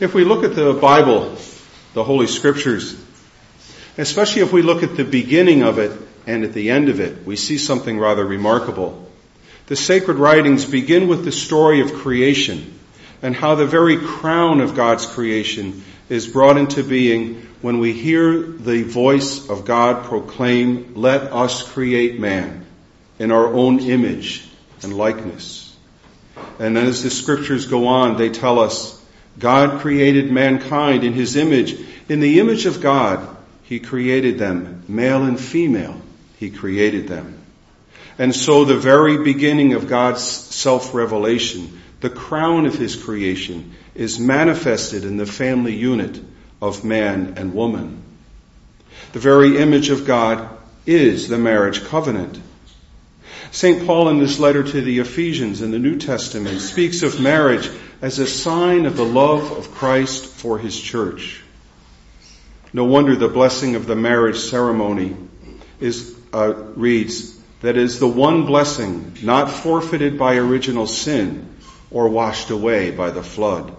If we look at the Bible, the Holy Scriptures, especially if we look at the beginning of it and at the end of it, we see something rather remarkable. The sacred writings begin with the story of creation and how the very crown of God's creation is brought into being when we hear the voice of God proclaim, let us create man in our own image and likeness. And as the scriptures go on, they tell us God created mankind in his image. In the image of God, he created them, male and female, he created them. And so the very beginning of God's self-revelation, the crown of his creation, is manifested in the family unit of man and woman. The very image of God is the marriage covenant. St. Paul in this letter to the Ephesians in the New Testament speaks of marriage as a sign of the love of Christ for his church. No wonder the blessing of the marriage ceremony is, uh, reads, that is the one blessing not forfeited by original sin or washed away by the flood.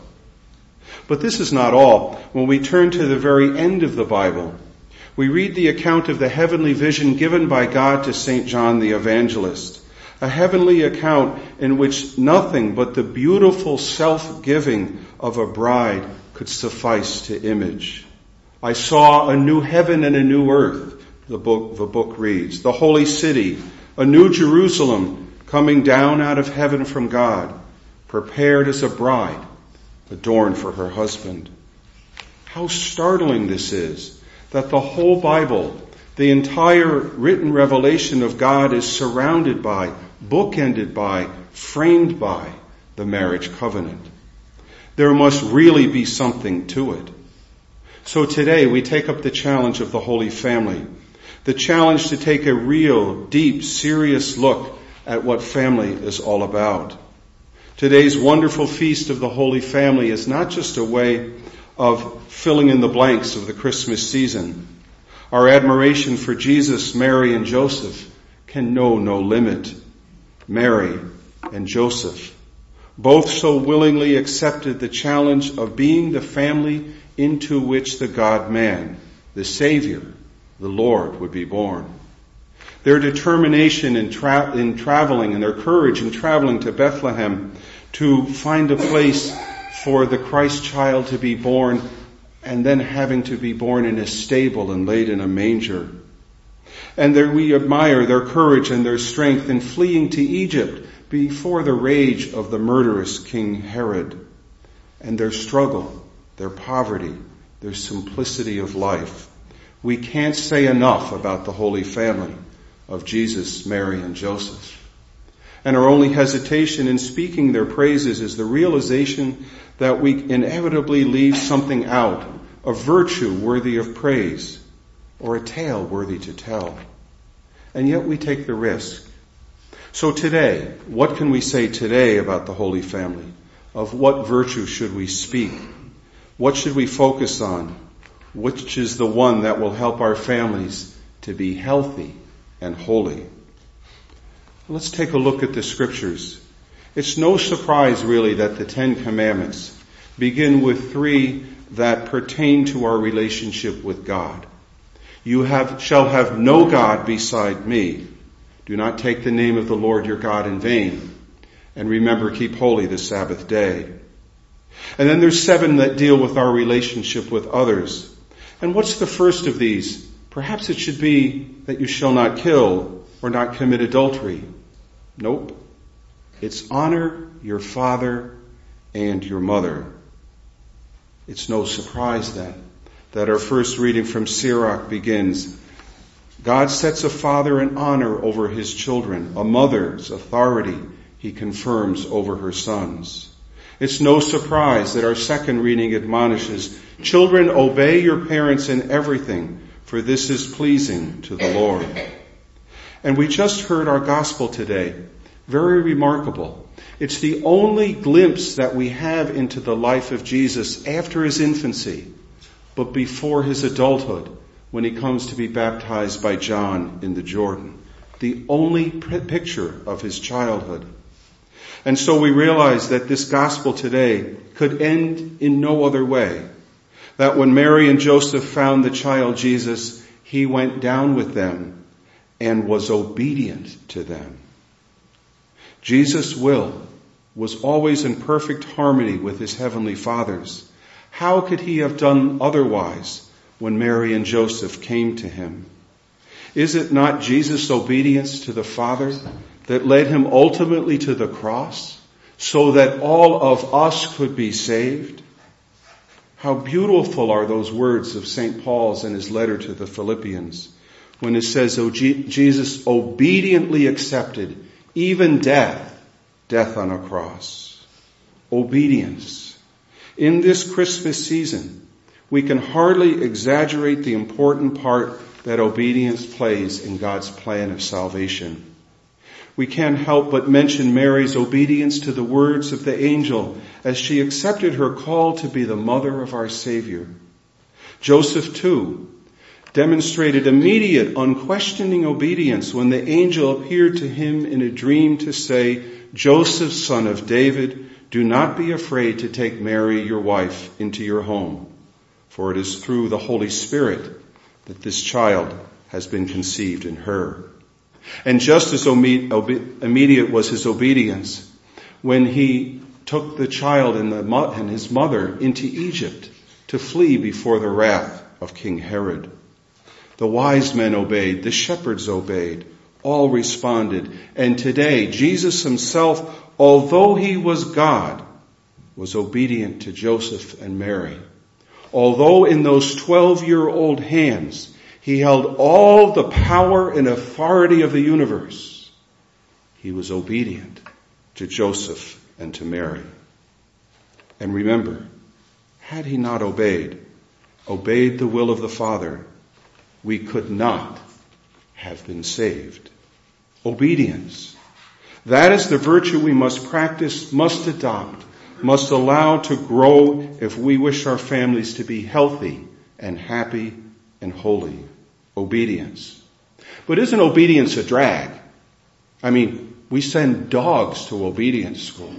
But this is not all. When we turn to the very end of the Bible, we read the account of the heavenly vision given by God to St. John the Evangelist. A heavenly account in which nothing but the beautiful self-giving of a bride could suffice to image. I saw a new heaven and a new earth, the book, the book reads. The holy city, a new Jerusalem coming down out of heaven from God, prepared as a bride adorned for her husband. How startling this is that the whole Bible, the entire written revelation of God is surrounded by, bookended by, framed by the marriage covenant. There must really be something to it. So today we take up the challenge of the Holy Family, the challenge to take a real, deep, serious look at what family is all about. Today's wonderful feast of the Holy Family is not just a way of filling in the blanks of the Christmas season. Our admiration for Jesus, Mary, and Joseph can know no limit. Mary and Joseph both so willingly accepted the challenge of being the family into which the God man, the Savior, the Lord would be born. Their determination in, tra- in traveling and their courage in traveling to Bethlehem to find a place for the Christ child to be born and then having to be born in a stable and laid in a manger. And there we admire their courage and their strength in fleeing to Egypt before the rage of the murderous King Herod and their struggle, their poverty, their simplicity of life. We can't say enough about the Holy Family of Jesus, Mary, and Joseph. And our only hesitation in speaking their praises is the realization that we inevitably leave something out, a virtue worthy of praise, or a tale worthy to tell. And yet we take the risk. So today, what can we say today about the Holy Family? Of what virtue should we speak? What should we focus on? Which is the one that will help our families to be healthy and holy? Let's take a look at the scriptures. It's no surprise really that the Ten Commandments begin with three that pertain to our relationship with God. You have, shall have no God beside me. Do not take the name of the Lord your God in vain. And remember, keep holy the Sabbath day. And then there's seven that deal with our relationship with others. And what's the first of these? Perhaps it should be that you shall not kill or not commit adultery. Nope. It's honor your father and your mother. It's no surprise then that our first reading from Sirach begins, God sets a father in honor over his children, a mother's authority he confirms over her sons. It's no surprise that our second reading admonishes, children obey your parents in everything, for this is pleasing to the Lord. And we just heard our gospel today. Very remarkable. It's the only glimpse that we have into the life of Jesus after his infancy, but before his adulthood, when he comes to be baptized by John in the Jordan. The only picture of his childhood. And so we realize that this gospel today could end in no other way. That when Mary and Joseph found the child Jesus, he went down with them and was obedient to them. Jesus' will was always in perfect harmony with his heavenly Father's. How could he have done otherwise when Mary and Joseph came to him? Is it not Jesus' obedience to the Father that led him ultimately to the cross so that all of us could be saved? How beautiful are those words of St. Paul's in his letter to the Philippians when it says, oh, Jesus obediently accepted even death, death on a cross. Obedience. In this Christmas season, we can hardly exaggerate the important part that obedience plays in God's plan of salvation. We can't help but mention Mary's obedience to the words of the angel as she accepted her call to be the mother of our Savior. Joseph too demonstrated immediate, unquestioning obedience when the angel appeared to him in a dream to say, Joseph, son of David, do not be afraid to take Mary, your wife, into your home, for it is through the Holy Spirit that this child has been conceived in her. And just as immediate was his obedience when he took the child and, the, and his mother into Egypt to flee before the wrath of King Herod. The wise men obeyed, the shepherds obeyed, all responded. And today, Jesus himself, although he was God, was obedient to Joseph and Mary. Although in those 12 year old hands he held all the power and authority of the universe, he was obedient to Joseph and to Mary. And remember, had he not obeyed, obeyed the will of the Father, we could not have been saved. Obedience. That is the virtue we must practice, must adopt, must allow to grow if we wish our families to be healthy and happy and holy. Obedience. But isn't obedience a drag? I mean, we send dogs to obedience school.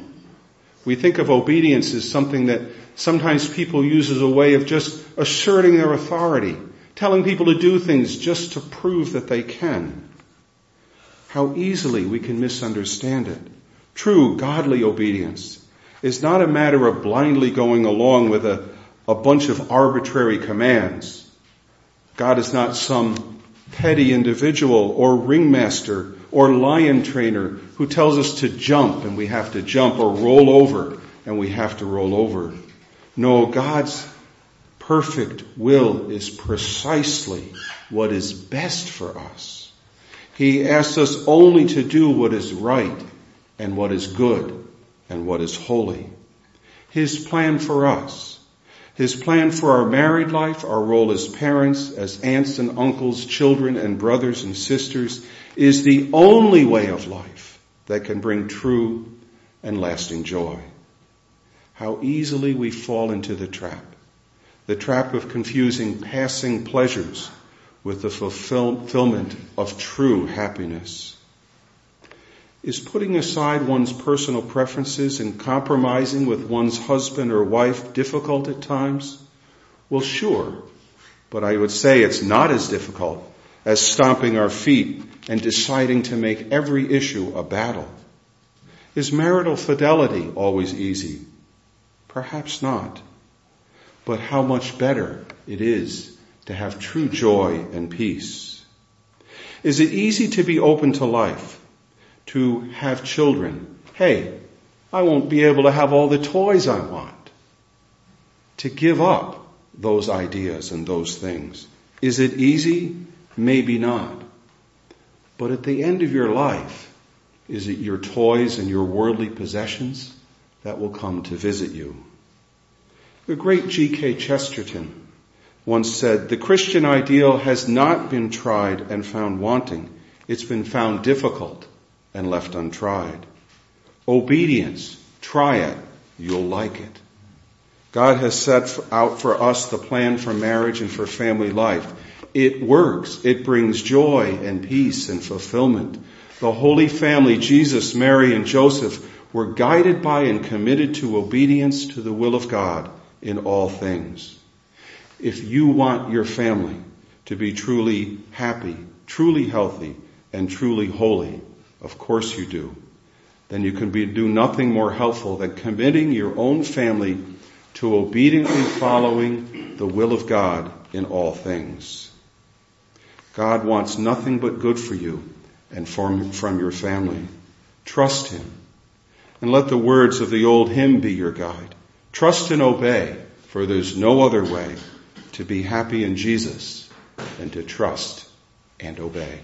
We think of obedience as something that sometimes people use as a way of just asserting their authority, telling people to do things just to prove that they can. How easily we can misunderstand it. True godly obedience is not a matter of blindly going along with a, a bunch of arbitrary commands. God is not some petty individual or ringmaster or lion trainer who tells us to jump and we have to jump or roll over and we have to roll over. No, God's perfect will is precisely what is best for us. He asks us only to do what is right and what is good and what is holy. His plan for us, His plan for our married life, our role as parents, as aunts and uncles, children and brothers and sisters, is the only way of life that can bring true and lasting joy. How easily we fall into the trap. The trap of confusing passing pleasures with the fulfillment of true happiness. Is putting aside one's personal preferences and compromising with one's husband or wife difficult at times? Well, sure. But I would say it's not as difficult as stomping our feet and deciding to make every issue a battle. Is marital fidelity always easy? Perhaps not. But how much better it is to have true joy and peace. Is it easy to be open to life? to have children. Hey, I won't be able to have all the toys I want. To give up those ideas and those things. Is it easy? Maybe not. But at the end of your life, is it your toys and your worldly possessions that will come to visit you? The great G.K. Chesterton once said, the Christian ideal has not been tried and found wanting. It's been found difficult and left untried. Obedience, try it, you'll like it. God has set out for us the plan for marriage and for family life. It works. It brings joy and peace and fulfillment. The Holy Family, Jesus, Mary, and Joseph, we're guided by and committed to obedience to the will of God in all things. If you want your family to be truly happy, truly healthy, and truly holy, of course you do, then you can be, do nothing more helpful than committing your own family to obediently following the will of God in all things. God wants nothing but good for you and from, from your family. Trust Him. And let the words of the old hymn be your guide. Trust and obey, for there's no other way to be happy in Jesus than to trust and obey.